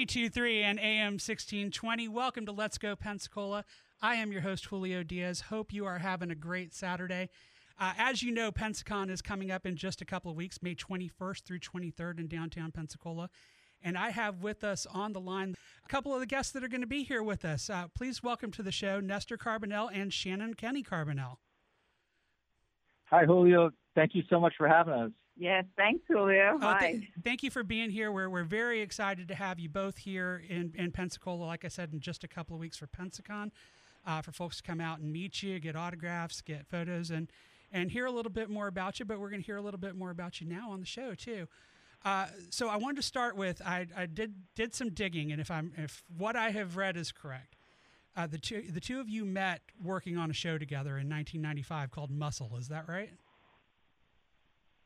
92.3 and AM 1620. Welcome to Let's Go Pensacola. I am your host, Julio Diaz. Hope you are having a great Saturday. Uh, as you know, Pensacon is coming up in just a couple of weeks, May 21st through 23rd in downtown Pensacola. And I have with us on the line a couple of the guests that are going to be here with us. Uh, please welcome to the show Nestor Carbonell and Shannon Kenny Carbonell. Hi, Julio. Thank you so much for having us. Yes, thanks, Julio. Uh, Hi. th- thank you for being here. We're, we're very excited to have you both here in, in Pensacola, like I said, in just a couple of weeks for Pensacon, uh, for folks to come out and meet you, get autographs, get photos, and, and hear a little bit more about you. But we're going to hear a little bit more about you now on the show, too. Uh, so I wanted to start with I, I did did some digging, and if I'm if what I have read is correct, uh, the two the two of you met working on a show together in 1995 called Muscle. Is that right?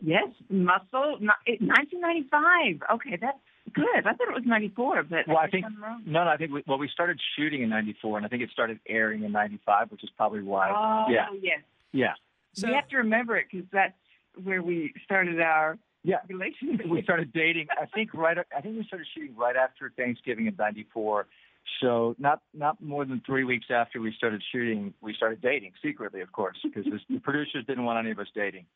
yes, Muscle, 1995. Okay, that's good. I thought it was 94, but Well, I guess think I'm wrong. no, no. I think we, well, we started shooting in '94, and I think it started airing in '95, which is probably why. Oh, yeah, yes. yeah, So we have to remember it because that's where we started our yeah. relationship. We started dating. I think right. I think we started shooting right after Thanksgiving in '94. So not not more than three weeks after we started shooting, we started dating secretly, of course, because the producers didn't want any of us dating.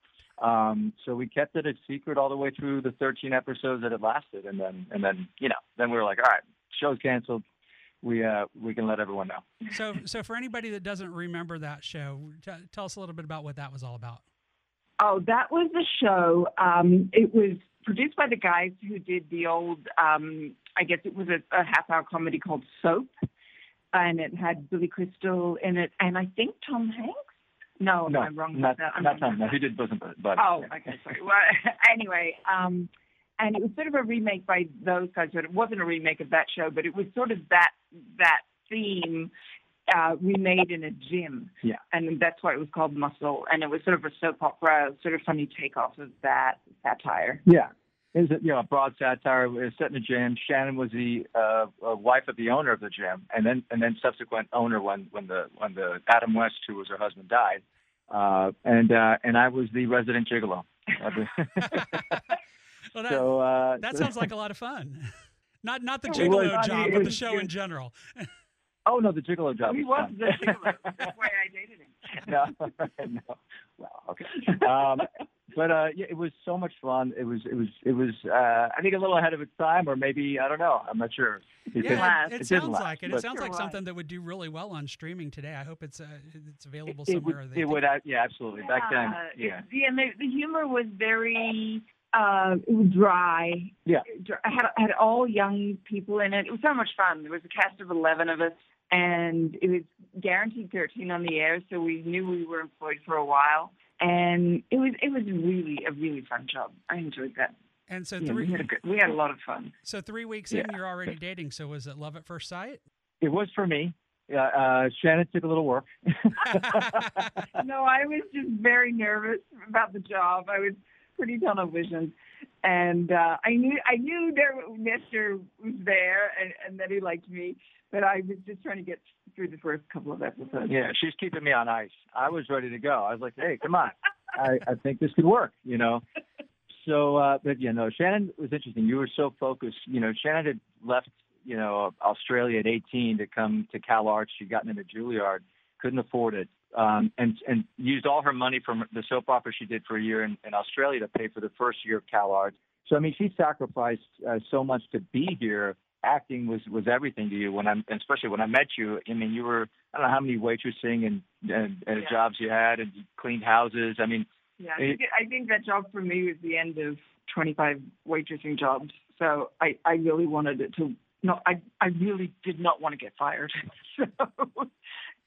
Um, so we kept it a secret all the way through the 13 episodes that it lasted, and then and then you know then we were like, all right, show's canceled. We uh we can let everyone know. So, so for anybody that doesn't remember that show, t- tell us a little bit about what that was all about. Oh, that was the show. Um, it was produced by the guys who did the old, um, I guess it was a, a half hour comedy called Soap. And it had Billy Crystal in it, and I think Tom Hanks. No, no, I'm wrong not about that. I'm not wrong Tom. No, that. he did Bosom Buddies. Oh, okay, sorry. Well, anyway, um, and it was sort of a remake by those guys, but it wasn't a remake of that show, but it was sort of that that theme uh, remade in a gym. Yeah. And that's why it was called Muscle, and it was sort of a soap opera, sort of funny takeoff of that satire. Yeah. Is it you know a broad satire? It was set in a gym. Shannon was the uh, wife of the owner of the gym, and then and then subsequent owner when when the when the Adam West, who was her husband, died, uh, and uh, and I was the resident gigolo. of the- Well, that, so uh, that sounds like a lot of fun. Not not the It gigolo was- job, it but the show good. in general. oh no, the gigolo job. He was was the gigolo. That's why I dated him. no, no. Well, okay. Um, but uh, yeah, it was so much fun. It was, it was, it was. Uh, I think a little ahead of its time, or maybe I don't know. I'm not sure. Because Yeah, last. it, it sounds last, like it. It sounds like was. something that would do really well on streaming today. I hope it's uh, it's available it somewhere. would, it would, yeah, absolutely. Back then, yeah, it- yeah, and the, the humor was very uh, it was dry. Yeah. I had had all young people in it. It was so much fun. There was a cast of eleven of us, and it was guaranteed thirteen on the air, so we knew we were employed for a while. And it was it was really a really fun job. I enjoyed that. And so Yeah, we three had a good, we had a lot of fun. so three weeks in, you're already dating. So was it love at first sight? it was for me. Uh, uh, Shannon took a little work. no, I was just very nervous about the job. I was pretty tunnel vision, and uh, I knew I knew there Nestor was there and, and that he liked me, but I was just trying to get through the first couple of episodes. yeah, she's keeping me on ice. I was ready to go. I was like, hey, come on. I, I think this could work, you know. So, uh, but you know, Shannon was interesting. You were so focused. You know, Shannon had left, you know, Australia at 18 to come to Cal Arts. She'd gotten into Juilliard, couldn't afford it, um, and and used all her money from the soap opera she did for a year in, in Australia to pay for the first year of Cal Arts. So, I mean, she sacrificed uh, so much to be here. Acting was was everything to you when I'm, especially when I met you. I mean, you were I don't know how many waitressing and and, and Yeah. jobs you had, and you cleaned houses. I mean, Yeah, I think, I think that job for me was the end of 25 waitressing jobs. So I, I really wanted it to. No, I, I really did not want to get fired. so,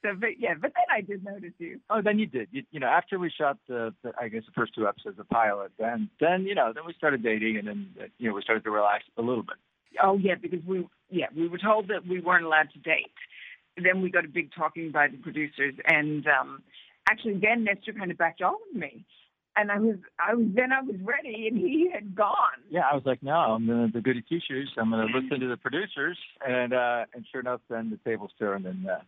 so, but yeah, but then I did notice you. Oh, then you did. You, you know, after we shot the, the, I guess the first two episodes of the pilot, then, then you know, then we started dating, and then you know, we started to relax a little bit. Oh yeah, because we yeah we were told that we weren't allowed to date. Then we got a big talking by the producers, and um, actually then Nestor kind of backed off of me, and I was I was then I was ready, and he had gone. Yeah, I was like, no, I'm the, the goody two shoes. I'm going to listen to the producers, and uh, and sure enough, then the tables turned, and uh,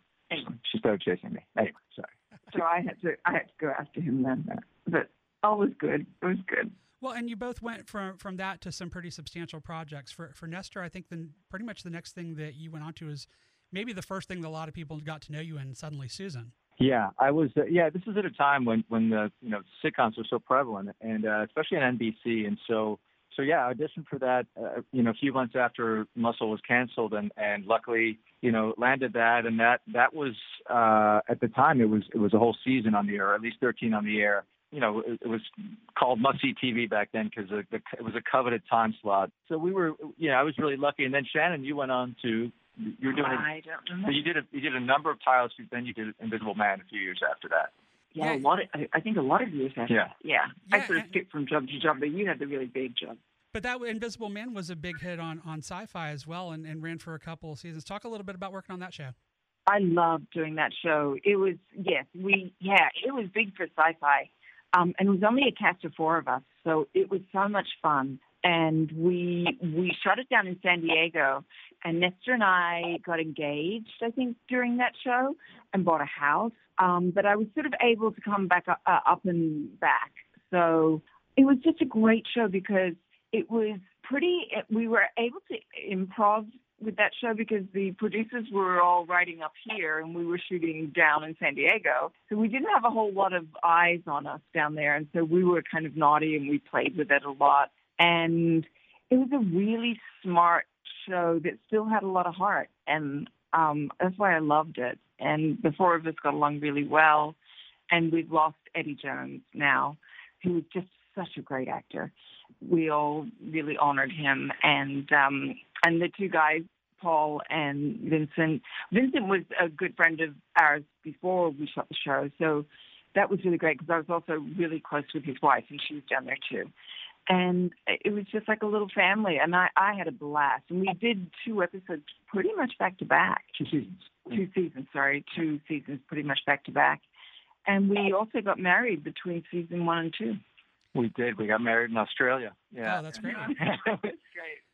she started chasing me. Anyway, sorry. So I had to I had to go after him then, but all was good. It was good. Well, and you both went from from that to some pretty substantial projects. For for Nestor, I think then pretty much the next thing that you went on to is maybe the first thing that a lot of people got to know you in. Suddenly, Susan. Yeah, I was. Uh, yeah, this is at a time when when the you know sitcoms were so prevalent, and uh, especially on NBC, and so so yeah, I auditioned for that. Uh, you know, a few months after Muscle was canceled, and and luckily you know landed that, and that that was uh, at the time it was it was a whole season on the air, at least 13 on the air. You know, it, it was called must see TV back then because the, the, it was a coveted time slot. So we were, yeah, I was really lucky. And then Shannon, you went on to you're doing. A, I don't so you did a you did a number of titles. Then you did Invisible Man a few years after that. Yeah, Yeah. a lot of I, I think a lot of years after. Yeah. yeah. Yeah, I sort of skipped from job to job, but you had the really big job. But that Invisible Man was a big hit on on Sci-Fi as well, and, and ran for a couple of seasons. Talk a little bit about working on that show. I loved doing that show. It was yes, we yeah, it was big for sci-fi, um, and it was only a cast of four of us, so it was so much fun. And we we shot it down in San Diego, and Nestor and I got engaged, I think, during that show, and bought a house. Um, but I was sort of able to come back uh, up and back, so it was just a great show because it was pretty. We were able to improv with that show because the producers were all writing up here and we were shooting down in San Diego. So we didn't have a whole lot of eyes on us down there. And so we were kind of naughty and we played with it a lot. And it was a really smart show that still had a lot of heart. And um, that's why I loved it. And the four of us got along really well. And we've lost Eddie Jones now, who was just such a great actor. We all really honored him. And um, and the two guys, Paul and Vincent. Vincent was a good friend of ours before we shot the show, so that was really great because I was also really close with his wife, and she was down there too. And it was just like a little family, and I, I had a blast. And we did two episodes pretty much back to back. Two seasons. Two seasons, sorry, two seasons pretty much back to back. And we also got married between season one and two. We did. We got married in Australia. Yeah. Oh, that's great. Great.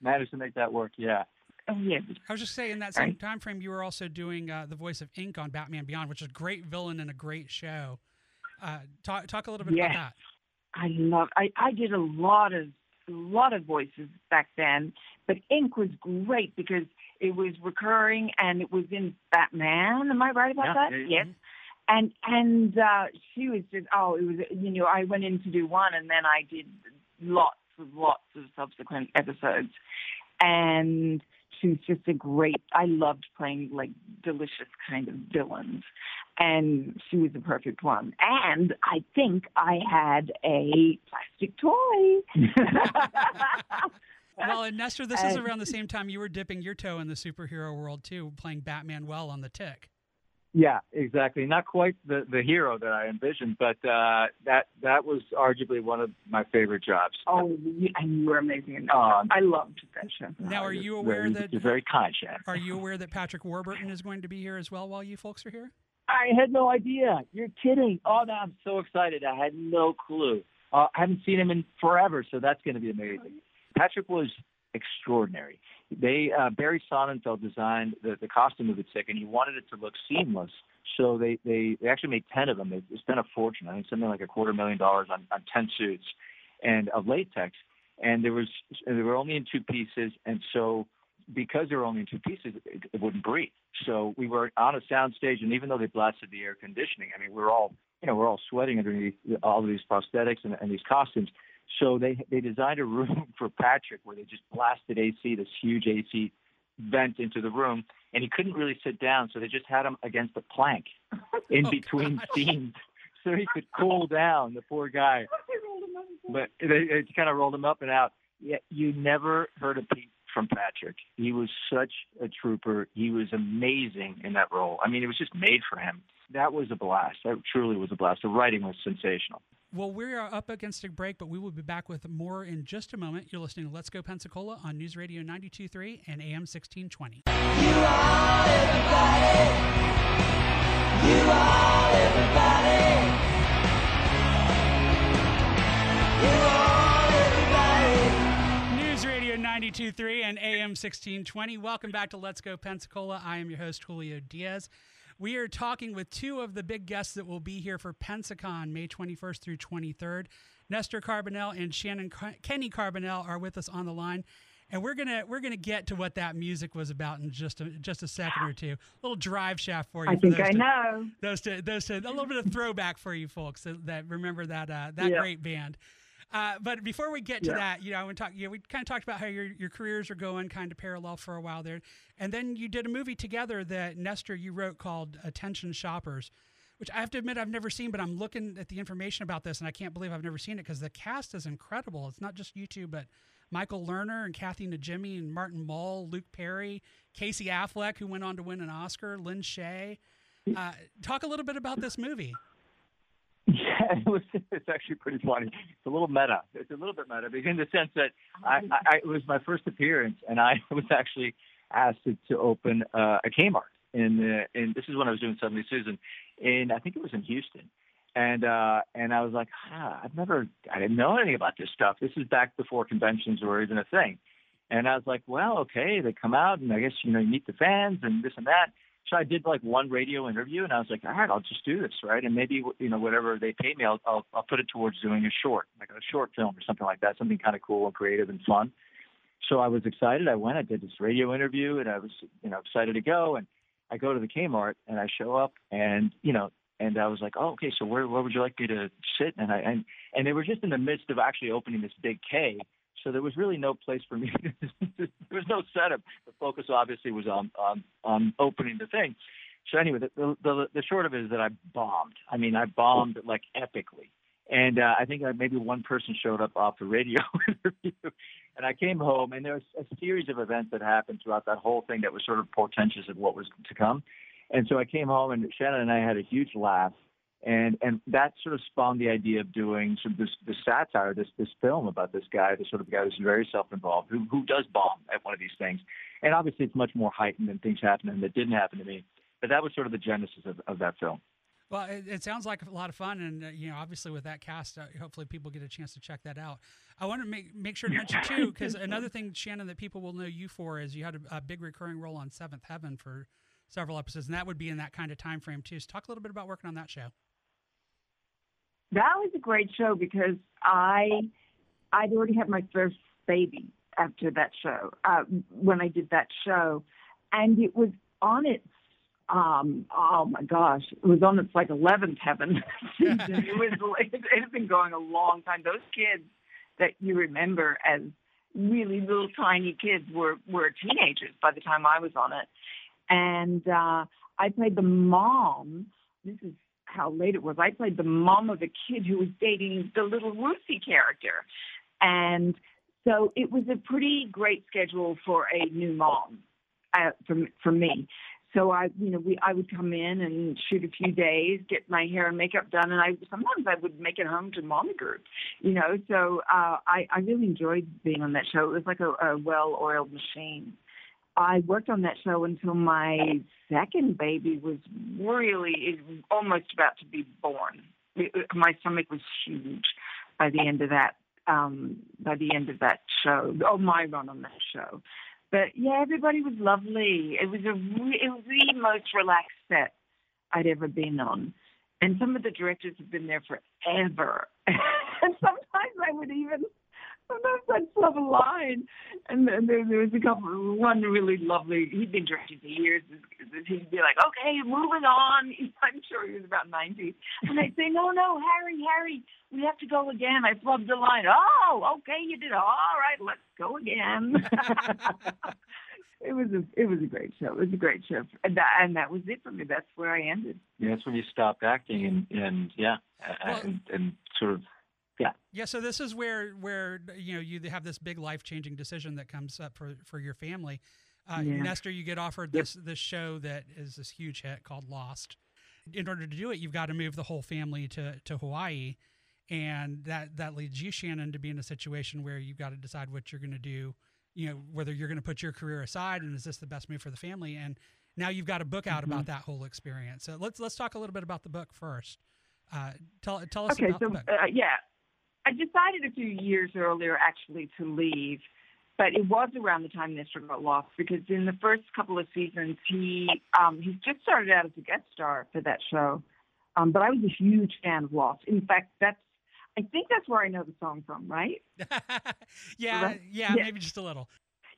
Managed to make that work. Yeah. Oh yeah, I was just saying in that same Right. time frame, you were also doing uh, the voice of Ink on Batman Beyond, which is a great villain and a great show. Uh, talk talk a little bit Yes. about that. I love. I I did a lot of a lot of voices back then, but Ink was great because it was recurring and it was in Batman. Am I right about Yeah, that? yeah, yeah. Yes. And and uh, she was just oh it was you know I went in to do one and then I did lots of lots of subsequent episodes, and she was just a great. I loved playing like delicious kind of villains, and she was the perfect one. And I think I had a plastic toy. Well, and Nestor, this is around the same time you were dipping your toe in the superhero world too, playing Batmanuel on the Tick. Yeah, exactly. Not quite the the hero that I envisioned, but uh, that that was arguably one of my favorite jobs. oh, you- and you were amazing in that. Oh. I loved that show. Now, are You're aware very, that you're very kind, Shannon? are you aware that Patrick Warburton is going to be here as well while you folks are here? I had no idea. You're kidding. Oh, no, I'm so excited. I had no clue. Uh, I haven't seen him in forever, so that's going to be amazing. Patrick was extraordinary. They uh, Barry Sonnenfeld designed the, the costume of the tick, and he wanted it to look seamless. So they, they, they actually made ten of them. They, spent a fortune. I think something like a quarter million dollars on, on ten suits, and of latex. And there was they were only in two pieces, and so because they were only in two pieces, it, it wouldn't breathe. So we were on a sound stage, and even though they blasted the air conditioning, I mean, we're all, you know, we're all sweating underneath all of these prosthetics and, and these costumes. So they they designed a room for Patrick where they just blasted AC, this huge AC vent into the room, and he couldn't really sit down, so they just had him against a plank in Oh, between gosh. scenes, so he could cool down. The poor guy but they, they kind of rolled him up and out. Yeah, you never heard a peep from Patrick. He was such a trooper. He was amazing in that role. I mean, it was just made for him. That was a blast. That truly was a blast. The writing was sensational. Well, we are up against a break, but we will be back with more in just a moment. You're listening to Let's Go Pensacola on News Radio 92.3 and AM 1620. News Radio 92.3 and AM 1620. Welcome back to Let's Go Pensacola. I am your host, Julio Diaz. We are talking with two of the big guests that will be here for Pensacon May 21st through 23rd. Nestor Carbonell and Shannon Car- Kenny Carbonell are with us on the line. And we're gonna we're gonna get to what that music was about in just a just a second or two. A little drive shaft for you. I for think those I to- know. those to those to a little bit of throwback for you folks that, that remember that uh, that Yeah. great band. Uh, but before we get to Yeah. that, you know, I want to talk. You know, we kind of talked about how your your careers are going kind of parallel for a while there, and then you did a movie together that Nestor you wrote called Attention Shoppers, which I have to admit I've never seen, but I'm looking at the information about this and I can't believe I've never seen it because the cast is incredible. It's not just you two, but Michael Lerner and Kathy Najimy and Martin Mull, Luke Perry, Casey Affleck, who went on to win an Oscar, Lin Shaye. Uh, talk a little bit about this movie. Yeah, it was. It's actually pretty funny. It's a little meta. It's a little bit meta, because in the sense that I, I, it was my first appearance, and I was actually asked to, to open uh, a Kmart in the. In this is when I was doing Suddenly Susan, in I think it was in Houston, and uh, and I was like, ah, I've never, I didn't know anything about this stuff. This is back before conventions were even a thing, and I was like, well, okay, they come out, and I guess you know you meet the fans and this and that. So I did like one radio interview, and I was like, all right, I'll just do this, right? And maybe you know whatever they pay me, I'll I'll, I'll put it towards doing a short, like a short film or something like that, something kind of cool and creative and fun. So I was excited. I went. I did this radio interview, and I was you know excited to go. And I go to the Kmart, and I show up, and you know, and I was like, oh, okay. So where where would you like me to sit? And I and and they were just in the midst of actually opening this big K. So there was really no place for me. there was no setup. The focus obviously was on on, on opening the thing. So anyway, the, the the short of it is that I bombed. I mean, I bombed like epically. And uh, I think uh, maybe one person showed up off the radio interview, and I came home, and there was a series of events that happened throughout that whole thing that was sort of portentous of what was to come. And so I came home, and Shannon and I had a huge laugh, and and that sort of spawned the idea of doing sort of this this satire, this this film about this guy, this sort of guy who's very self-involved, who who does bomb at one of these things. And obviously, it's much more heightened than things happening that didn't happen to me. But that was sort of the genesis of, of that film. Well, it, it sounds like a lot of fun, and uh, you know, obviously with that cast, uh, hopefully people get a chance to check that out. I want to make make sure to mention too, because another thing, Shannon, that people will know you for is you had a, a big recurring role on Seventh Heaven for several episodes, and that would be in that kind of time frame too. So, talk a little bit about working on that show. That was a great show because I I'd already had my first baby after that show uh, when I did that show, and it was on its um oh my gosh it was on its like 11th heaven. Season it was it had been going a long time. Those kids that you remember as really little tiny kids were were teenagers by the time I was on it. And uh I played the mom. This is how late it was. I played the mom of a kid who was dating the little Lucy character. And so it was a pretty great schedule for a new mom uh, for, for me. So I, you know, we I would come in and shoot a few days, get my hair and makeup done, and I sometimes I would make it home to mommy group, you know. So uh, I I really enjoyed being on that show. It was like a, a well-oiled machine. I worked on that show until my second baby was really almost about to be born. It, my stomach was huge by the end of that. Um, by the end of that show, oh my run on that show, but yeah, everybody was lovely. It was a re- it was the most relaxed set I'd ever been on, and some of the directors have been there forever. and sometimes I would even sometimes I'd flub a line, and then there, there was a couple. One really lovely. He'd been directing for years. He'd be like, "Okay, moving on." I'm sure he was about ninety, and I'd say, "No, no, Harry, Harry, we have to go again." I flubbed the line. Oh, okay, you did. All right, let's go again. it was a it was a great show. It was a great show, and that and that was it for me. That's where I ended. Yeah, that's when you stopped acting, and and yeah, Well- and, and sort of Yeah, Yeah. so this is where where you know you have this big life changing decision that comes up for for your family. Uh, Yeah. Nestor, you get offered this this show that is this huge hit called Lost. In order to do it, you've got to move the whole family to to Hawaii, and that that leads you, Shannon, to be in a situation where you've got to decide what you're going to do. You know whether you're going to put your career aside, and is this the best move for the family? And now you've got a book out about that whole experience. So let's let's talk a little bit about the book first. Uh, tell tell us Okay, about so the book. uh, yeah, I decided a few years earlier actually to leave, but it was around the time Nestor got lost because in the first couple of seasons he um, he just started out as a guest star for that show. Um, but I was a huge fan of Lost. In fact, that's I think that's where I know the song from, right? yeah, Right. yeah, Yeah. maybe just a little.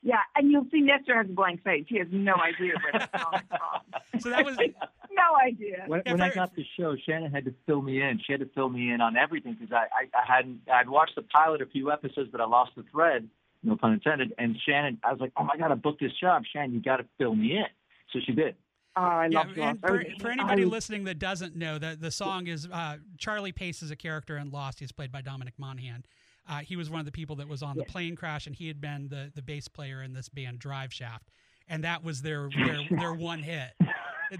Yeah, and you'll see Nestor has a blank face. He has no idea where the song is from. So that was no idea. When, Yeah, when I got the show, Shannon had to fill me in. She had to fill me in on everything because I, I, I hadn't I'd watched the pilot a few episodes, but I lost the thread. No pun intended. And Shannon, I was like, oh, I got to book this job. Shannon, you got to fill me in. So she did. Oh, I yeah, love and for, for anybody was- listening that doesn't know, that the song is uh, Charlie Pace is a character in Lost. He's played by Dominic Monaghan. Uh, he was one of the people that was on the plane crash, and he had been the, the bass player in this band Drive Shaft, and that was their their, their one hit.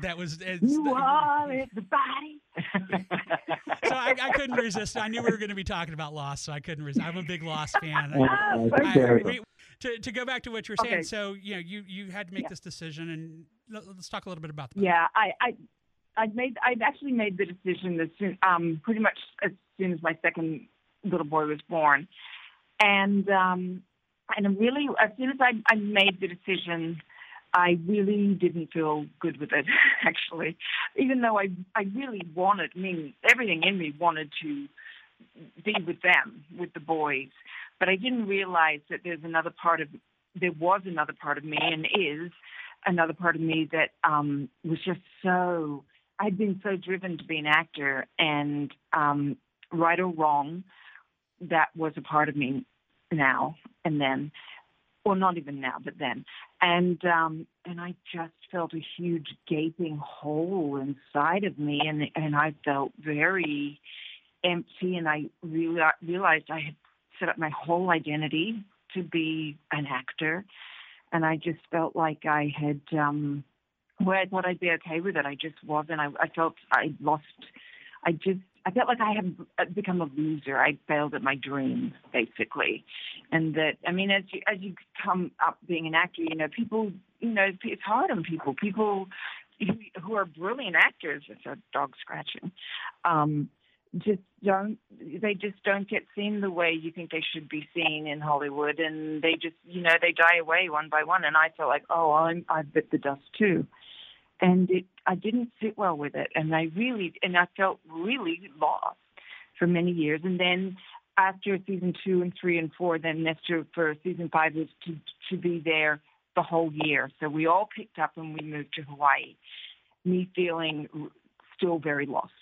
That was it's, You are everybody. so I, I couldn't resist. I knew we were going to be talking about Lost, so I couldn't resist. I'm a big Lost fan. Uh, okay. I- we- to, to go back to what you're saying, Okay. so you know, you you had to make Yeah. this decision, and let- let's talk a little bit about that. Yeah, I, I, I made, I've actually made the decision as soon, um, pretty much as soon as my second little boy was born, and um, and really, as soon as I, I made the decision, I really didn't feel good with it. Actually, even though I, I really wanted, I mean, everything in me wanted to be with them, with the boys, but I didn't realize that there's another part of, there was another part of me, and is another part of me that um, was just so I'd been so driven to be an actor, and um, right or wrong, that was a part of me now and then, or not even now, but then, and um, and I just felt a huge gaping hole inside of me, and and I felt very empty, and I reali realized I had set up my whole identity to be an actor and I just felt like I had um where I thought I'd be okay with it. I just wasn't. I, I felt I lost. I just I felt like I had uh, become a loser. I failed at my dream, basically, and that I mean, as you as you come up being an actor, you know, people, you know, it's hard on people. People who, who are brilliant actors. It's a dog scratching. Um, just don't they just don't get seen the way you think they should be seen in Hollywood and they just you know they die away one by one and I felt like oh I'm I've bit the dust too and it I didn't sit well with it and I really and I felt really lost for many years. And then after season two and three and four then Nestor for season five was to to be there the whole year. So we all picked up and we moved to Hawaii. Me feeling still very lost.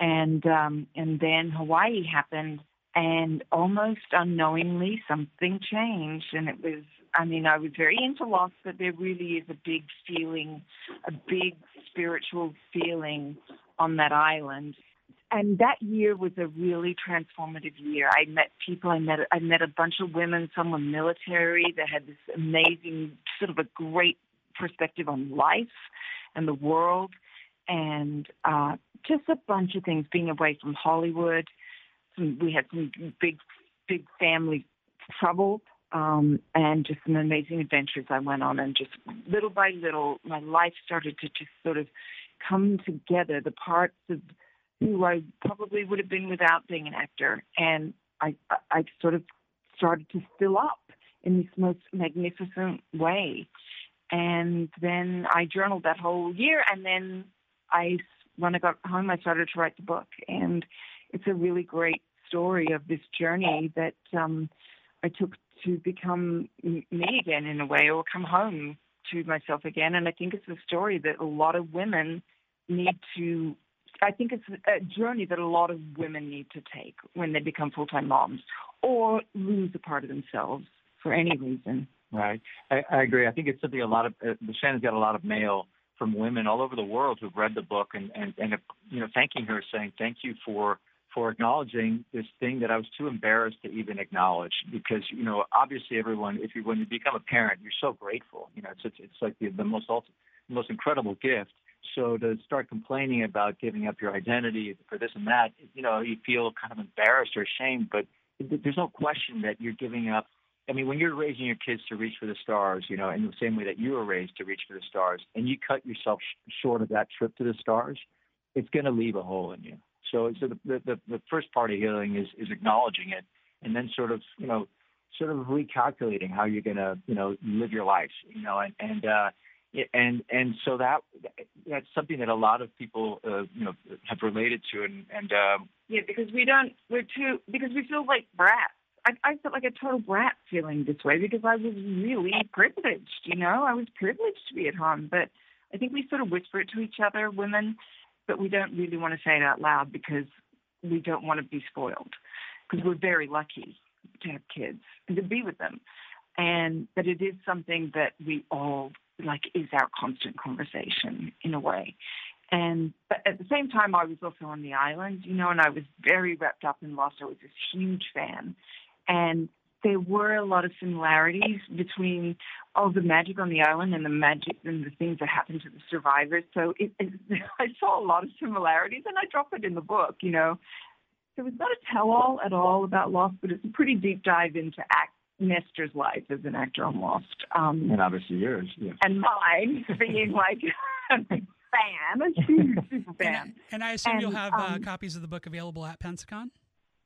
And um, and then Hawaii happened, and almost unknowingly something changed, and it was. I mean, I was very into loss, but there really is a big feeling, a big spiritual feeling on that island. And that year was a really transformative year. I met people. I met I met a bunch of women. Some were military. That had this amazing, sort of a great perspective on life and the world and uh, just a bunch of things. Being away from Hollywood, some, we had some big, big family trouble, um, and just some amazing adventures I went on. And just little by little, my life started to just sort of come together. The parts of who I probably would have been without being an actor, and I, I, sort of started to fill up in this most magnificent way. And then I journaled that whole year, and then I, when I got home, I started to write the book, and it's a really great story of this journey that um, I took to become me again in a way, or come home to myself again. And I think it's a story that a lot of women need to. I think it's a journey that a lot of women need to take when they become full-time moms, or lose a part of themselves for any reason. Right. I, I agree. I think it's something a lot of uh, Shannon's got a lot of mail from women all over the world who've read the book and and and you know thanking her, saying thank you for for acknowledging this thing that I was too embarrassed to even acknowledge because you know obviously everyone if you when you become a parent you're so grateful you know it's it's, it's like the, the most ultimate, most incredible gift so to start complaining about giving up your identity for this and that you know you feel kind of embarrassed or ashamed but there's no question that you're giving up I mean, when you're raising your kids to reach for the stars, you know, in the same way that you were raised to reach for the stars, and you cut yourself sh- short of that trip to the stars, it's going to leave a hole in you. So, so the, the the first part of healing is is acknowledging it, and then sort of you know, sort of recalculating how you're gonna you know live your life, you know, and and uh, and and so that that's something that a lot of people uh, you know have related to, and and um, Yeah, because we don't, we're too, because we feel like brats. I, I felt like a total brat feeling this way because I was really privileged, you know? I was privileged to be at home, but I think we sort of whisper it to each other, women, but we don't really want to say it out loud because we don't want to be spoiled because we're very lucky to have kids and to be with them. And, but it is something that we all, like, is our constant conversation in a way. And but at the same time, I was also on the island, you know, and I was very wrapped up in Lost. I was this huge fan, and there were a lot of similarities between all the magic on the island and the magic and the things that happened to the survivors. So it, it, I saw a lot of similarities, and I drop it in the book, you know. So it's not a tell-all at all about Lost, but it's a pretty deep dive into act Nestor's life as an actor on Lost. Um, and obviously yours. Yeah. and mine being like a big fan, a huge super And, I- fan. and I assume you'll And, have uh, um, copies of the book available at Pensacon.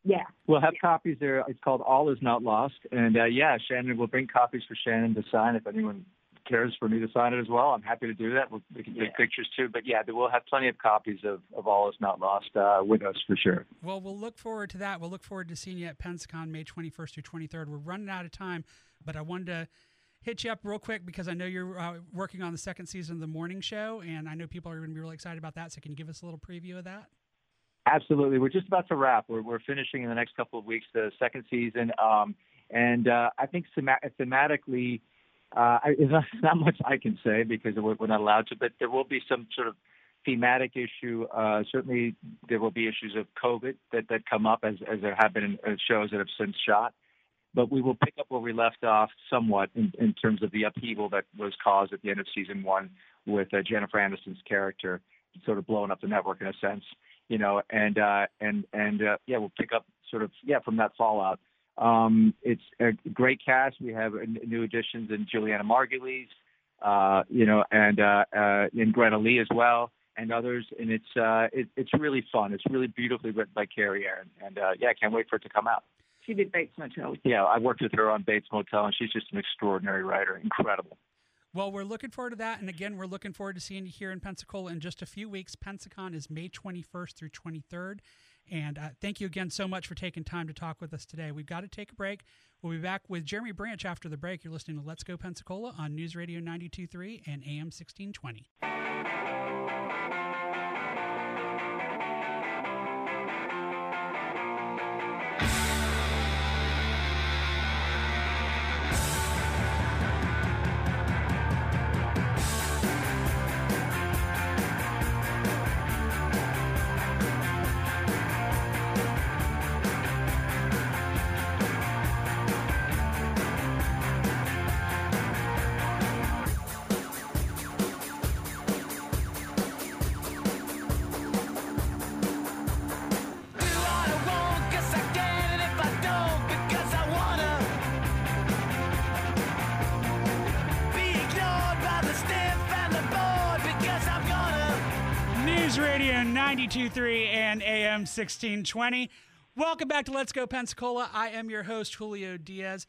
Yeah. We'll have copies there. It's called All Is Not Lost, and uh, yeah, Shannon we'll bring copies for Shannon to sign if anyone cares for me to sign it as well. I'm happy to do that. We'll, we can take Yeah. pictures too, but yeah, we'll have plenty of copies of, of All Is Not Lost uh, with us for sure. Well, we'll look forward to that. We'll look forward to seeing you at Pensacon May 21st through 23rd. We're running out of time, but I wanted to hit you up real quick because I know you're uh, working on the second season of the morning show, and I know people are going to be really excited about that. So, can you give us a little preview of that? Absolutely. We're just about to wrap. We're, we're finishing in the next couple of weeks the second season. Um, and uh, I think thema- thematically, uh, there's not, not much I can say because we're, we're not allowed to, but there will be some sort of thematic issue. Uh, certainly, there will be issues of COVID that, that come up as, as there have been in uh, shows that have since shot. But we will pick up where we left off somewhat in, in terms of the upheaval that was caused at the end of season one with uh, Jennifer Aniston's character sort of blowing up the network in a sense you know, and uh, and and uh, yeah, we'll pick up sort of yeah from that fallout. Um, it's a great cast. We have new additions in Julianna Margulies, uh, you know, and uh, uh, and Greta Lee as well, and others. And it's uh, it, it's really fun. It's really beautifully written by Kerry Ehrin, and uh, yeah, I can't wait for it to come out. She did Bates Motel. Yeah, I worked with her on Bates Motel, and she's just an extraordinary writer. Incredible. Well, we're looking forward to that. And again, we're looking forward to seeing you here in Pensacola in just a few weeks. Pensacon is May 21st through 23rd. And uh, thank you again so much for taking time to talk with us today. We've got to take a break. We'll be back with Jeremy Branch after the break. You're listening to Let's Go Pensacola on News Radio 92.3 and AM 1620. News Radio 92.3 and AM 1620. Welcome back to Let's Go Pensacola. I am your host, Julio Diaz.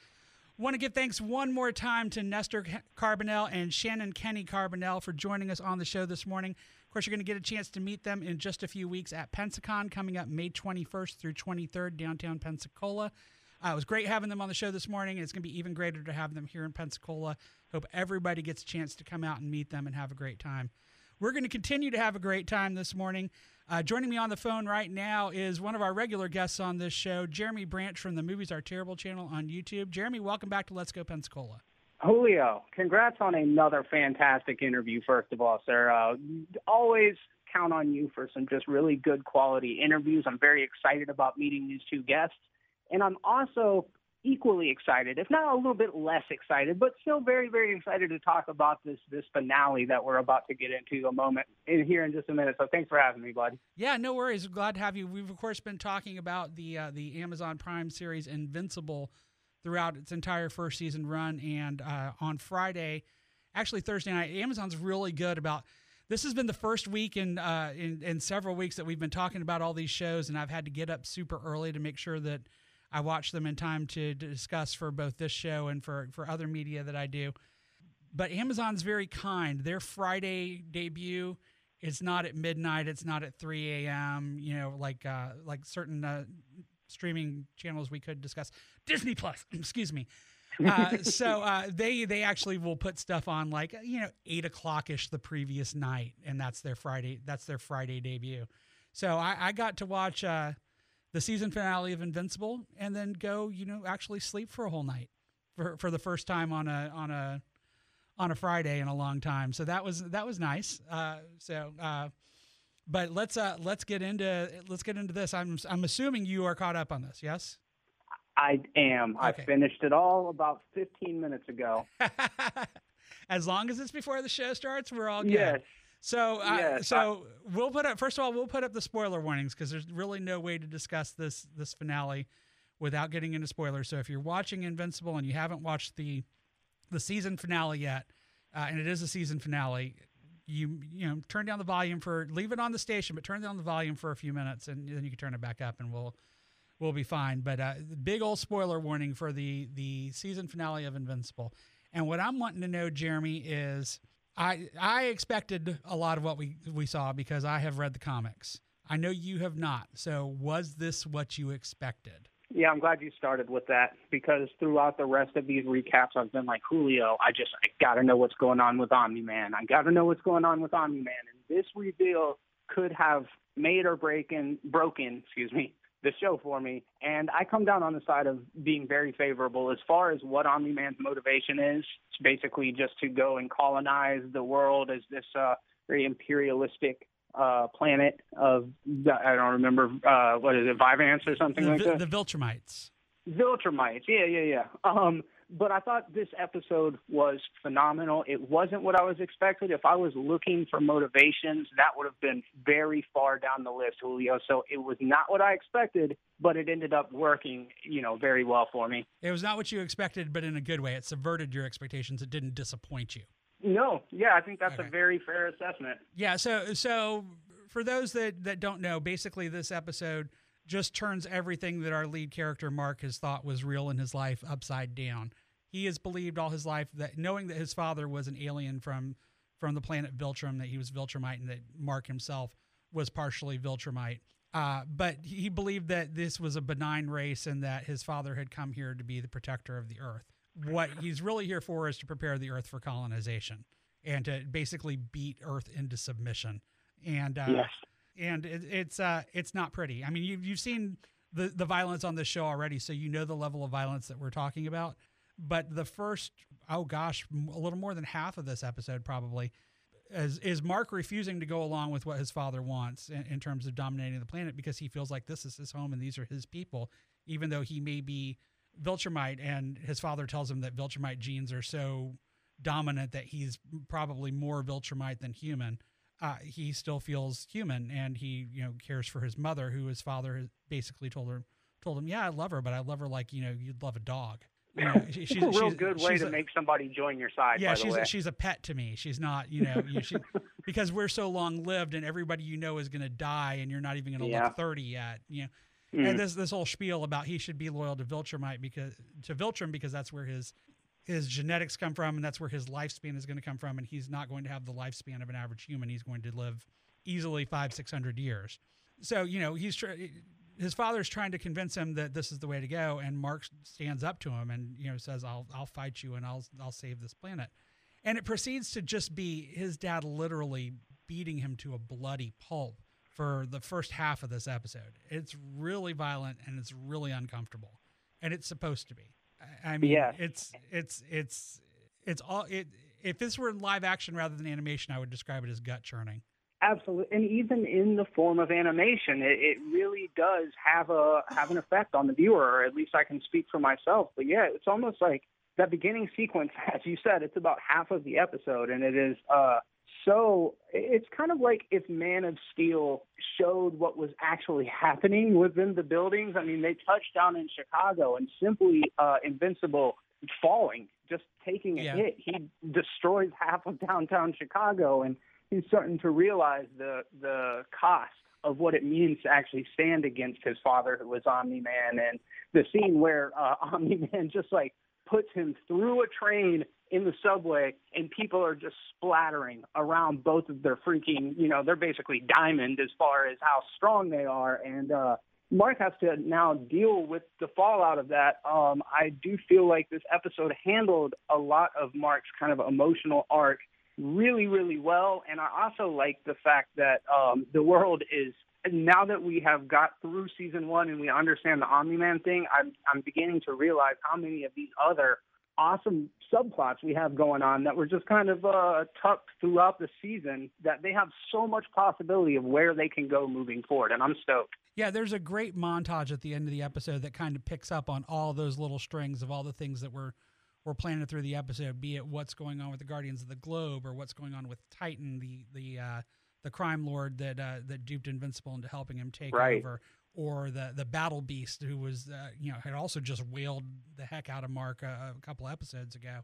Want to give thanks one more time to Nestor Carbonell and Shannon Kenny Carbonell for joining us on the show this morning. Of course, you're going to get a chance to meet them in just a few weeks at Pensacon coming up May 21st through 23rd, downtown Pensacola. Uh, it was great having them on the show this morning. It's going to be even greater to have them here in Pensacola. Hope everybody gets a chance to come out and meet them and have a great time. We're going to continue to have a great time this morning. Uh, joining me on the phone right now is one of our regular guests on this show, Jeremy Branch from the Movies Are Terrible channel on YouTube. Jeremy, welcome back to Let's Go Pensacola. Julio, congrats on another fantastic interview, first of all, sir. Uh, always count on you for some just really good quality interviews. I'm very excited about meeting these two guests. And I'm also equally excited, if not a little bit less excited, but still very, very excited to talk about this this finale that we're about to get into a moment in here in just a minute. So thanks for having me, bud. Yeah, no worries. Glad to have you. We've of course been talking about the uh, the Amazon Prime series Invincible throughout its entire first season run, and uh, on Friday, actually Thursday night, Amazon's really good about this has been the first week in, uh, in in several weeks that we've been talking about all these shows, and I've had to get up super early to make sure that I watch them in time to, discuss for both this show and for for other media that I do. But Amazon's very kind. Their Friday debut is not at midnight. It's not at 3 a.m. You know, like uh, like certain uh, streaming channels we could discuss. Disney Plus, excuse me. Uh, so uh, they they actually will put stuff on like you know eight o'clock ish the previous night, and that's their Friday that's their Friday debut. So I, I got to watch uh, the season finale of Invincible, and then go you know actually sleep for a whole night for for the first time on a on a on a Friday in a long time. So that was that was nice. Uh, so. Uh, but let's uh, let's get into let's get into this. I'm I'm assuming you are caught up on this. Yes. I am. Okay. I finished it all about 15 minutes ago. as long as it's before the show starts, we're all good. Yes. So, uh, Yes, so we'll put up. First of all, we'll put up the spoiler warnings because there's really no way to discuss this this finale without getting into spoilers. So, if you're watching Invincible and you haven't watched the the season finale yet, uh, and it is a season finale, you you know turn down the volume for leave it on the station, but turn down the volume for a few minutes, and then you can turn it back up, and we'll we'll be fine. But uh, big old spoiler warning for the the season finale of Invincible. And what I'm wanting to know, Jeremy, is I I expected a lot of what we we saw because I have read the comics. I know you have not. So was this what you expected? Yeah, I'm glad you started with that because throughout the rest of these recaps, I've been like, Julio, I just, I got to know what's going on with Omni Man. I got to know what's going on with Omni Man. And this reveal could have made or breaking, broken, excuse me, the show for me. And I come down on the side of being very favorable as far as what Omni Man's motivation is. It's basically just to go and colonize the world as this uh, very imperialistic uh, planet of I don't remember uh, what is it, Vivance or something The, like that. the Viltrumites. Viltrumites, yeah, yeah, yeah. Um, but I thought this episode was phenomenal. It wasn't what I was expecting. If I was looking for motivations, that would have been very far down the list, Julio. So it was not what I expected, but it ended up working, you know, very well for me. It was not what you expected, but in a good way. It subverted your expectations. It didn't disappoint you. No, yeah, I think that's Okay. a very fair assessment. Yeah, so so for those that that don't know, basically this episode just turns everything that our lead character Mark has thought was real in his life upside down. He has believed all his life that knowing that his father was an alien from from the planet Viltrum, that he was Viltrumite, and that Mark himself was partially Viltrumite. Uh, but he believed that this was a benign race and that his father had come here to be the protector of the earth. What he's really here for is to prepare the earth for colonization and to basically beat Earth into submission. And uh, Yes. and it, it's uh, it's not pretty. I mean, you've you've seen the the violence on this show already, so you know the level of violence that we're talking about. But the first, oh gosh, a little more than half of this episode probably is is Mark refusing to go along with what his father wants in, in terms of dominating the planet because he feels like this is his home and these are his people, even though he may be Viltrumite and his father tells him that Viltrumite genes are so dominant that he's probably more Viltrumite than human. Uh, he still feels human and he you know cares for his mother who his father has basically told her told him yeah I love her but I love her like you know you'd love a dog. You know, she- It's a real good way to a- make somebody join your side. yeah, by the she's way. a, she's a pet to me. She's not, you know, you, she, because we're so long lived and everybody you know is going to die and you're not even going to Yeah. look 30 yet. You know, Mm. and this this whole spiel about he should be loyal to Viltrumite because to Viltrum because that's where his his genetics come from and that's where his lifespan is going to come from and he's not going to have the lifespan of an average human. He's going to live easily five six hundred years. So you know he's tr- his father's trying to convince him that this is the way to go, and Mark stands up to him and you know says, "I'll I'll fight you and I'll I'll save this planet." And it proceeds to just be his dad literally beating him to a bloody pulp for the first half of this episode. It's really violent and it's really uncomfortable, and it's supposed to be. I- I mean, Yes. it's it's it's it's all it. If this were live action rather than animation, I would describe it as gut churning. Absolutely, and even in the form of animation, it, it really does have a have an effect on the viewer. Or at least I can speak for myself. But yeah, it's almost like that beginning sequence, as you said, it's about half of the episode, and it is uh, so. It's kind of like if Man of Steel showed what was actually happening within the buildings. I mean, they touched down in Chicago, and simply uh, Invincible falling, just taking a Yeah. hit. He destroys half of downtown Chicago, and he's starting to realize the the cost of what it means to actually stand against his father, who was Omni Man, and the scene where uh, Omni Man just like puts him through a train in the subway, and people are just splattering around both of their freaking, you know, they're basically diamond as far as how strong they are, and uh, Mark has to now deal with the fallout of that. Um, I do feel like this episode handled a lot of Mark's kind of emotional arc really, really well. And I also like the fact that um, the world is now that we have got through season one and we understand the Omni Man thing. I'm I'm beginning to realize how many of these other awesome subplots we have going on that were just kind of uh, tucked throughout the season that they have so much possibility of where they can go moving forward. And I'm stoked. Yeah, there's a great montage at the end of the episode that kind of picks up on all those little strings of all the things that were were planted through the episode, be it what's going on with the Guardians of the Globe or what's going on with Titan, the the uh, the crime lord that uh, that duped Invincible into helping him take Right. over, or the the Battle Beast who was uh, you know had also just wailed the heck out of Mark uh, a couple episodes ago,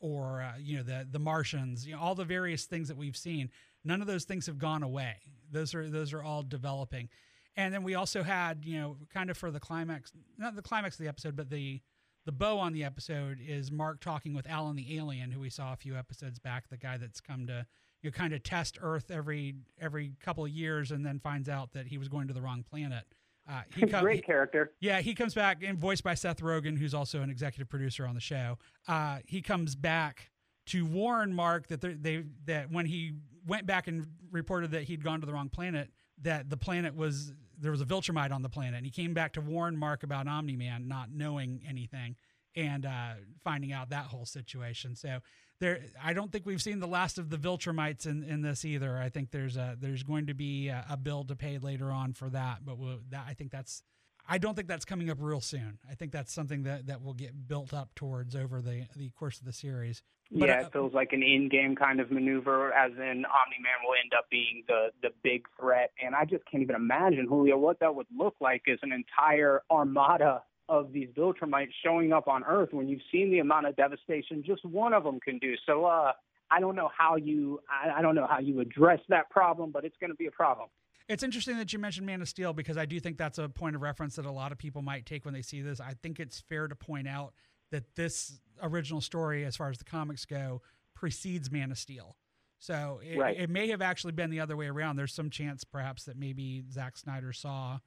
or uh, you know the the Martians, you know all the various things that we've seen. None of those things have gone away. Those are those are all developing. And then we also had, you know, kind of for the climax, not the climax of the episode, but the the bow on the episode is Mark talking with Alan the alien, who we saw a few episodes back, the guy that's come to you know kind of test Earth every every couple of years, and then finds out that he was going to the wrong planet. Uh, he co- Great he- character. yeah, he comes back and voiced by Seth Rogen, who's also an executive producer on the show. Uh, he comes back to warn Mark that they that when he went back and reported that he'd gone to the wrong planet, that the planet was there was a Viltrumite on the planet, and he came back to warn Mark about Omni Man not knowing anything and uh, finding out that whole situation. So there, I don't think we've seen the last of the Viltrumites in, in this either. I think there's a there's going to be a, a bill to pay later on for that, but we'll, that I think that's I don't think that's coming up real soon. I think that's something that, that will get built up towards over the the course of the series. But, yeah, uh, it feels like an in-game kind of maneuver, as in Omni-Man will end up being the the big threat. And I just can't even imagine, Julio, what that would look like as an entire armada of these Viltrumites showing up on Earth when you've seen the amount of devastation just one of them can do. So, uh, I don't know how you I, I don't know how you address that problem, but it's going to be a problem. It's interesting that you mentioned Man of Steel because I do think that's a point of reference that a lot of people might take when they see this. I think it's fair to point out that this original story, as far as the comics go, precedes Man of Steel. So it, Right. it may have actually been the other way around. There's some chance, perhaps, that maybe Zack Snyder saw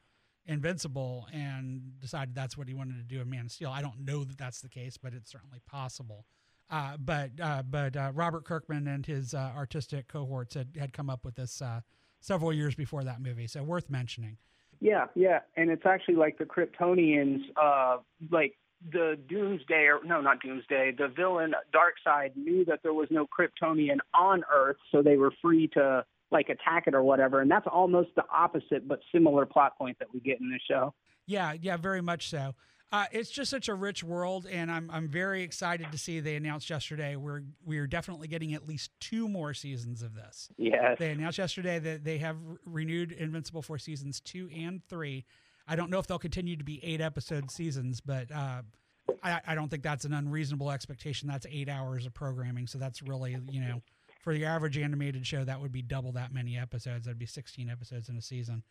Invincible and decided that's what he wanted to do in Man of Steel. I don't know that that's the case, but it's certainly possible. Uh, but uh, but uh, Robert Kirkman and his uh, artistic cohorts had, had come up with this uh, several years before that movie, so worth mentioning. Yeah, yeah, and it's actually like the Kryptonians, uh, like the Doomsday, or no, not Doomsday, the villain Darkseid knew that there was no Kryptonian on Earth, so they were free to like attack it or whatever, and that's almost the opposite but similar plot point that we get in the show. Yeah, yeah, very much so. Uh, it's just such a rich world, and I'm I'm very excited to see they announced yesterday we're we're definitely getting at least two more seasons of this. Yes. They announced yesterday that they have renewed Invincible for seasons two and three. I don't know if they'll continue to be eight episode seasons, but uh, I, I don't think that's an unreasonable expectation. That's eight hours of programming, so that's really you know for the average animated show that would be double that many episodes. That'd be 16 episodes in a season.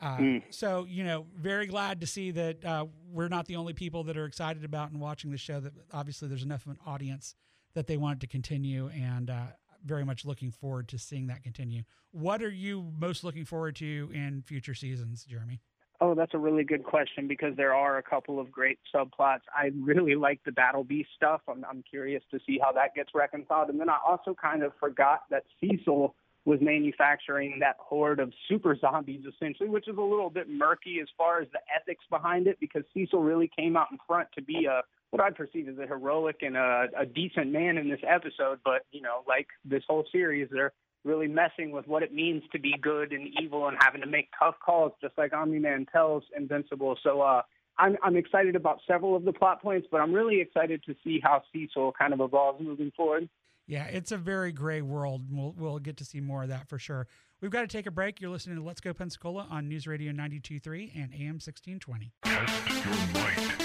Uh, Mm. So you know, very glad to see that uh, we're not the only people that are excited about and watching the show. That obviously there's enough of an audience that they want it to continue, and uh, very much looking forward to seeing that continue. What are you most looking forward to in future seasons, Jeremy? Oh, that's a really good question because there are a couple of great subplots. I really like the Battle Beast stuff. I'm, I'm curious to see how that gets reconciled. And then I also kind of forgot that Cecil was manufacturing that horde of super zombies, essentially, which is a little bit murky as far as the ethics behind it because Cecil really came out in front to be a what I perceive as a heroic and a, a decent man in this episode. But, you know, like this whole series, they're really messing with what it means to be good and evil and having to make tough calls, just like Omni Man tells Invincible. So uh, I'm I'm excited about several of the plot points, but I'm really excited to see how Cecil kind of evolves moving forward. Yeah, it's a very gray world. We'll, we'll get to see more of that for sure. We've got to take a break. You're listening to Let's Go Pensacola on News Radio 92.3 and AM 1620. Test your.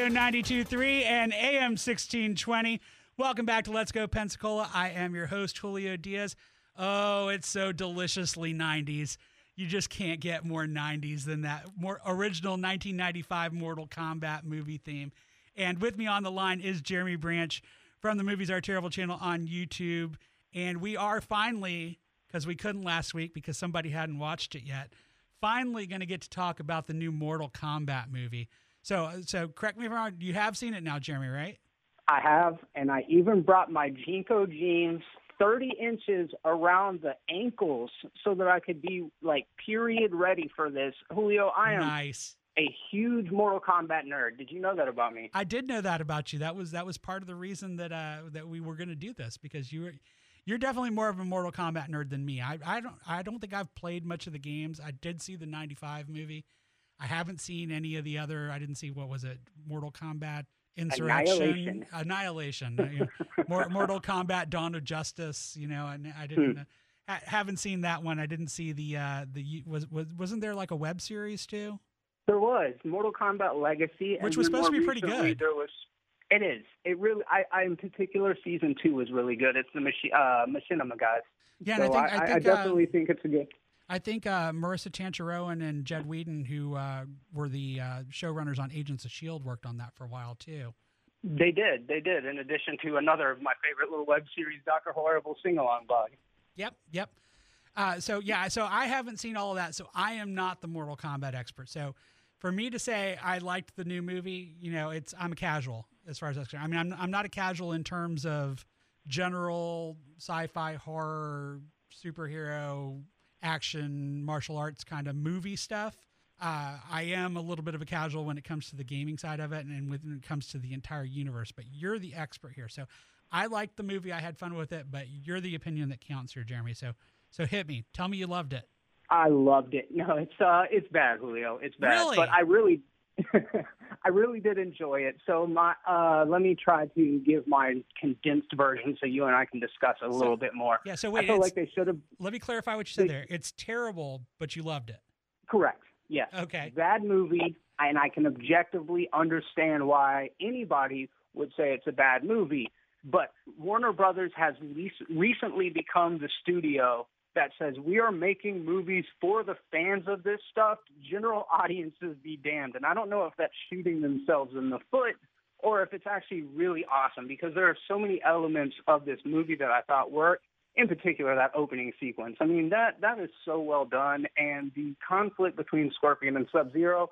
Radio 92.3 and AM 1620. Welcome back to Let's Go Pensacola. I am your host, Julio Diaz. Oh, it's so deliciously 90s. You just can't get more 90s than that more original 1995 Mortal Kombat movie theme. And with me on the line is Jeremy Branch from the Movies Are Terrible channel on YouTube. And we are finally, because we couldn't last week because somebody hadn't watched it yet, finally going to get to talk about the new Mortal Kombat movie. So, so correct me if I'm wrong. You have seen it now, Jeremy, right? I have, and I even brought my JNCO jeans 30 inches around the ankles so that I could be like period ready for this. Julio, I am Nice. a huge Mortal Kombat nerd. Did you know that about me? I did know that about you. That was that was part of the reason that uh that we were going to do this because you were you're definitely more of a Mortal Kombat nerd than me. I I don't I don't think I've played much of the games. I did see the 95 movie. I haven't seen any of the other I didn't see what was it? Mortal Kombat Insurrection, Annihilation. Annihilation. uh, you know, Mortal Kombat Dawn of Justice, you know, and I didn't Hmm. uh, ha- haven't seen that one. I didn't see the uh the was was wasn't there like a web series too? There was Mortal Kombat Legacy, Which was supposed to be pretty good. There was. It is. It really. I, I in particular, season two was really good. It's the machi- uh, Machinima guys. Yeah, so I think I, think uh, definitely think it's a good. I think uh, Maurissa Tancharoen and Jed Whedon, who uh, were the uh, showrunners on Agents of Shield, worked on that for a while too. They did. They did. In addition to another of my favorite little web series, Doctor Horrible Sing Along Blog. Yep, yep. Uh, so yeah, so I haven't seen all of that, so I am not the Mortal Kombat expert. So for me to say I liked the new movie, you know, it's I'm a casual as far as that's concerned. I mean, I'm I'm not a casual in terms of general sci-fi horror superhero action martial arts kind of movie stuff. Uh, I am a little bit of a casual when it comes to the gaming side of it and when it comes to the entire universe, but you're the expert here. So I liked the movie. I had fun with it, but you're the opinion that counts here, Jeremy. So so hit me. Tell me you loved it. I loved it. No, it's uh, it's bad, Julio. It's bad. Really? But I really, I really did enjoy it. So my, uh, let me try to give my condensed version so you and I can discuss a little bit more. Yeah, so I feel like they should have. Let me clarify what you said They- there. It's terrible, but you loved it. Correct. Yes. Okay. Bad movie, and I can objectively understand why anybody would say it's a bad movie. But Warner Brothers has rec- recently become the studio that says we are making movies for the fans of this stuff. General audiences be damned. And I don't know if that's shooting themselves in the foot or if it's actually really awesome because there are so many elements of this movie that I thought worked. In particular, that opening sequence. I mean, that that is so well done, and the conflict between Scorpion and Sub Zero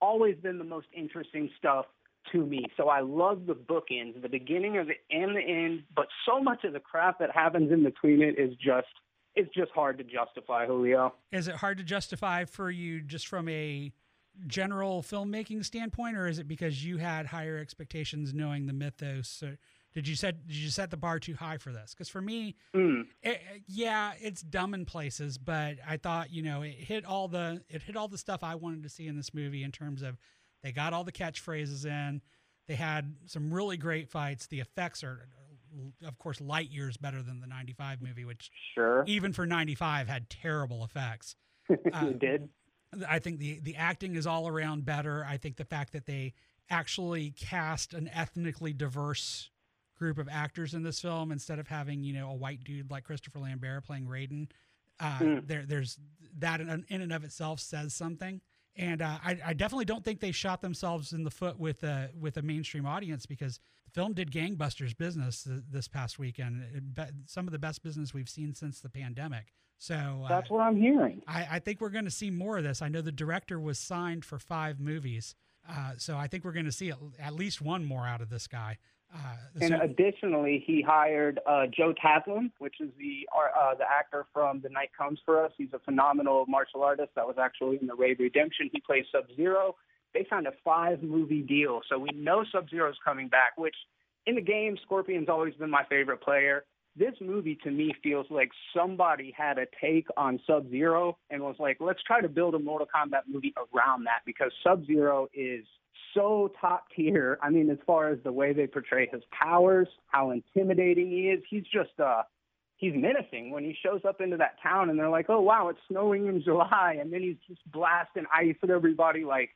always been the most interesting stuff to me. So I love the bookends, the beginning of it and the end, but so much of the crap that happens in between it is just it's just hard to justify, Julio. Is it hard to justify for you just from a general filmmaking standpoint, or is it because you had higher expectations knowing the mythos? Or did you set did you set the bar too high for this? Because for me, Mm. it, yeah, it's dumb in places, but I thought you know it hit all the it hit all the stuff I wanted to see in this movie in terms of they got all the catchphrases in, they had some really great fights. The effects are, of course, light years better than the '95 movie, which Sure. even for '95 had terrible effects. Uh, you did. I think the the acting is all around better. I think the fact that they actually cast an ethnically diverse group of actors in this film instead of having you know a white dude like Christopher Lambert playing Raiden, uh, Mm. there there's that in, in and of itself says something. And uh, I, I definitely don't think they shot themselves in the foot with a with a mainstream audience because the film did gangbusters business th- this past weekend. Be- some of the best business we've seen since the pandemic. So uh, That's what I'm hearing. I, I think we're going to see more of this. I know the director was signed for five movies, uh, so I think we're going to see at, at least one more out of this guy. Uh, And so- additionally, he hired uh, Joe Taslim, which is the uh, the actor from The Night Comes for Us. He's a phenomenal martial artist that was actually in the Raid Redemption. He plays Sub Zero. They signed a five movie deal, so we know Sub Zero's coming back. Which in the game, Scorpion's always been my favorite player. This movie to me feels like somebody had a take on Sub Zero and was like, let's try to build a Mortal Kombat movie around that because Sub Zero is so top tier. I mean, as far as the way they portray his powers, how intimidating he is, he's just uh he's menacing when he shows up into that town and they're like, "Oh wow, it's snowing in July," and then he's just blasting ice at everybody like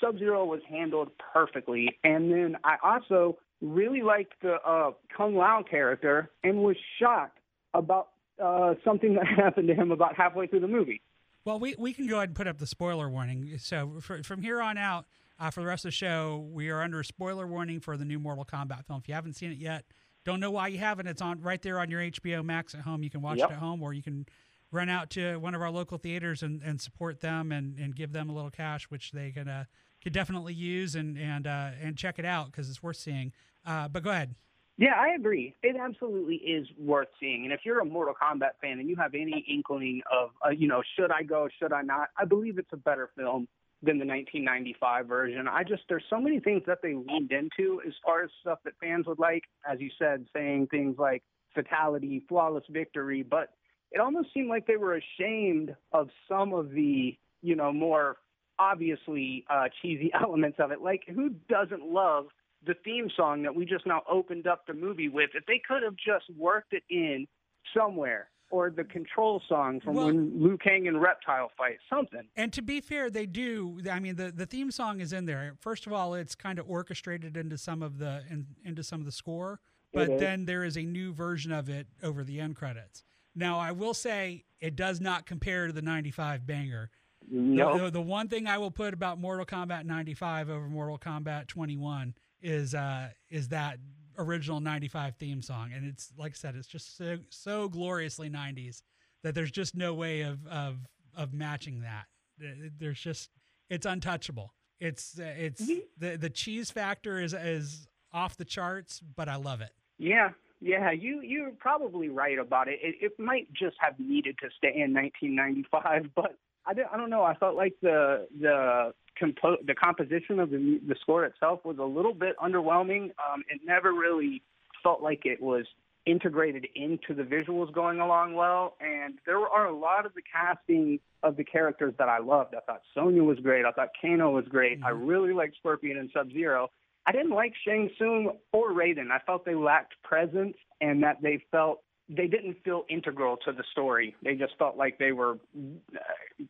Sub Zero was handled perfectly. And then I also really liked the uh, Kung Lao character and was shocked about uh, something that happened to him about halfway through the movie. Well, we, we can go ahead and put up the spoiler warning. So for, from here on out, uh, for the rest of the show, we are under a spoiler warning for the new Mortal Kombat film. If you haven't seen it yet, don't know why you haven't. It's on right there on your HBO Max at home. You can watch Yep. it at home, or you can run out to one of our local theaters and, and support them and, and give them a little cash, which they can uh, could definitely use and and uh, and check it out because it's worth seeing. Uh, but go ahead. Yeah, I agree. It absolutely is worth seeing. And if you're a Mortal Kombat fan and you have any inkling of, uh, you know, should I go, should I not, I believe it's a better film than the 1995 version. I just, there's so many things that they leaned into as far as stuff that fans would like, as you said, saying things like fatality, flawless victory, but it almost seemed like they were ashamed of some of the, you know, more obviously uh, cheesy elements of it. Like, who doesn't love the theme song that we just now opened up the movie with? If they could have just worked it in somewhere, or the control song from Well- when Liu Kang and Reptile fight, something. And to be fair, they do. I mean, the, the theme song is in there. First of all, it's kind of orchestrated into some of the in, into some of the score, but then there is a new version of it over the end credits. Now, I will say it does not compare to the '95 banger. The- No. The, the one thing I will put about Mortal Kombat 95 over Mortal Kombat 21 is uh, is that original 95 theme song, and it's like I said, it's just so so gloriously 90s that there's just no way of of of matching that. There's just it's untouchable. It's uh, it's the the cheese factor is is off the charts, but I love it. Yeah, yeah, you you're probably right about it. It, it might just have needed to stay in 1995, but I don't, I don't know. I felt like the the compo- the composition of the the score itself was a little bit underwhelming. Um, it never really felt like it was integrated into the visuals going along well, and there are a lot of the casting of the characters that I loved. I thought Sonya was great. I thought Kano was great. I really liked Scorpion and Sub Zero. I didn't like Shang Tsung or Raiden. I felt they lacked presence and that they felt they didn't feel integral to the story. They just felt like they were,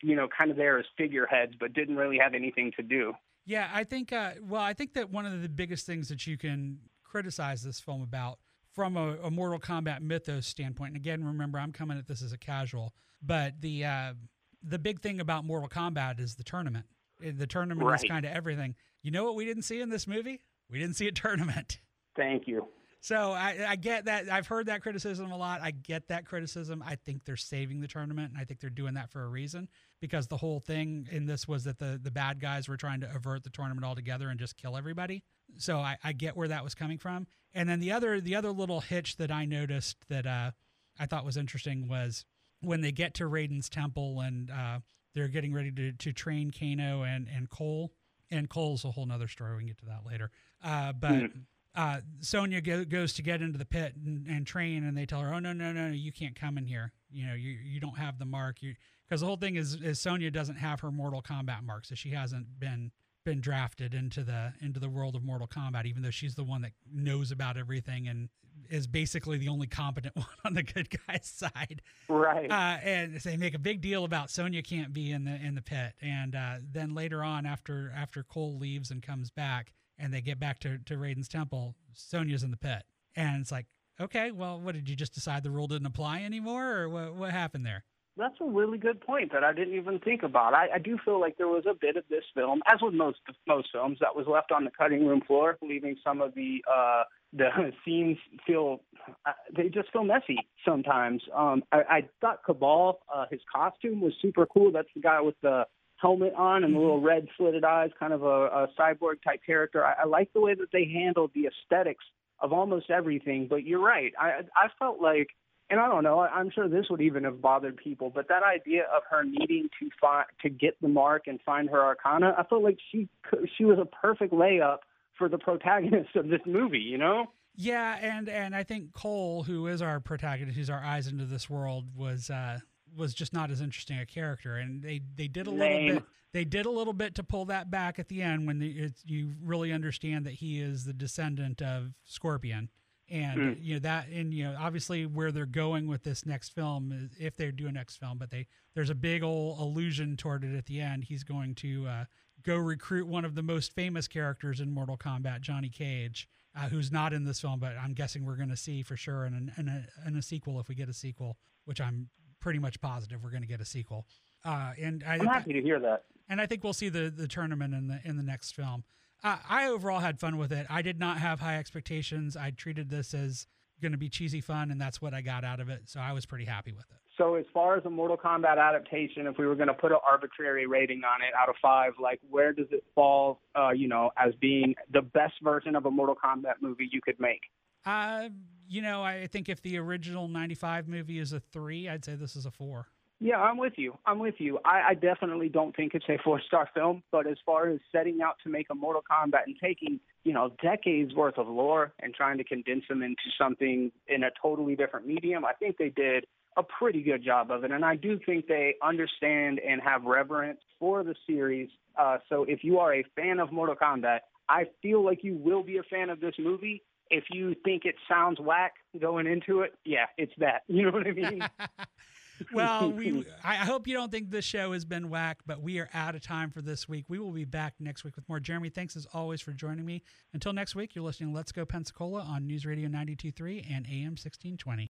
you know, kind of there as figureheads, but didn't really have anything to do. Yeah, I think. Uh, well, I think that one of the biggest things that you can criticize this film about, from a, a Mortal Kombat mythos standpoint, and again, remember, I'm coming at this as a casual, but the uh, the big thing about Mortal Kombat is the tournament. The tournament is kind of everything. You know what we didn't see in this movie? We didn't see a tournament. Thank you. So I, I get that. I've heard that criticism a lot. I get that criticism. I think they're saving the tournament, and I think they're doing that for a reason because the whole thing in this was that the the bad guys were trying to avert the tournament altogether and just kill everybody. So I, I get where that was coming from. And then the other the other little hitch that I noticed that uh, I thought was interesting was when they get to Raiden's temple and uh, they're getting ready to, to train Kano and and Cole. And Cole's a whole nother story. We can get to that later. Uh, but uh, Sonya go, goes to get into the pit and, and train, and they tell her, "Oh no, no, no, no, you can't come in here. You know, you you don't have the mark. You because the whole thing is is Sonya doesn't have her Mortal Kombat mark, so she hasn't been been drafted into the into the world of Mortal Kombat, even though she's the one that knows about everything and is basically the only competent one on the good guy's side. Right. Uh, and they make a big deal about Sonya can't be in the in the pit, and uh, then later on, after after Cole leaves and comes back, and they get back to to Raiden's temple, Sonya's in the pit, and it's like, okay, well, what did you just decide the rule didn't apply anymore, or what what happened there? That's a really good point that I didn't even think about. I, I do feel like there was a bit of this film, as with most most films, that was left on the cutting room floor, leaving some of the uh, the scenes feel uh, they just feel messy sometimes. Um, I, I thought Kabal, uh, his costume was super cool. That's the guy with the helmet on and the little red slitted eyes, kind of a, a cyborg type character. I, I like the way that they handled the aesthetics of almost everything. But you're right. I I felt like and I don't know. I'm sure this would even have bothered people, but that idea of her needing to find to get the mark and find her arcana, I felt like she she was a perfect layup for the protagonist of this movie. You know? Yeah, and and I think Cole, who is our protagonist, who's our eyes into this world, was uh, was just not as interesting a character, and they they did a little bit. They did a little bit to pull that back at the end when the, you really understand that he is the descendant of Scorpion, and you know that, and you know obviously where they're going with this next film, is if they do a next film, but they there's a big old allusion toward it at the end. He's going to uh, go recruit one of the most famous characters in Mortal Kombat, Johnny Cage, uh, who's not in this film, but I'm guessing we're going to see for sure in, an, in, a, in a sequel if we get a sequel, which I'm pretty much positive we're going to get a sequel. Uh, and I, I'm happy to hear that. and I think we'll see the the tournament in the in the next film. Uh, I overall had fun with it. I did not have high expectations. I treated this as going to be cheesy fun, and that's what I got out of it. So I was pretty happy with it. So as far as a Mortal Kombat adaptation, if we were going to put an arbitrary rating on it out of five, like where does it fall? Uh, you know, as being the best version of a Mortal Kombat movie you could make. Uh, you know, I think if the original '95 movie is a three, I'd say this is a four. Yeah, I'm with you. I'm with you. I, I definitely don't think it's a four star film, but as far as setting out to make a Mortal Kombat and taking, you know, decades worth of lore and trying to condense them into something in a totally different medium, I think they did a pretty good job of it. And I do think they understand and have reverence for the series. Uh, so if you are a fan of Mortal Kombat, I feel like you will be a fan of this movie. If you think it sounds whack going into it, yeah, it's that. You know what I mean? well, we I hope you don't think this show has been whack, but we are out of time for this week. We will be back next week with more. Jeremy, thanks as always for joining me. Until next week, you're listening to Let's Go Pensacola on News Radio 92.3 and AM 1620.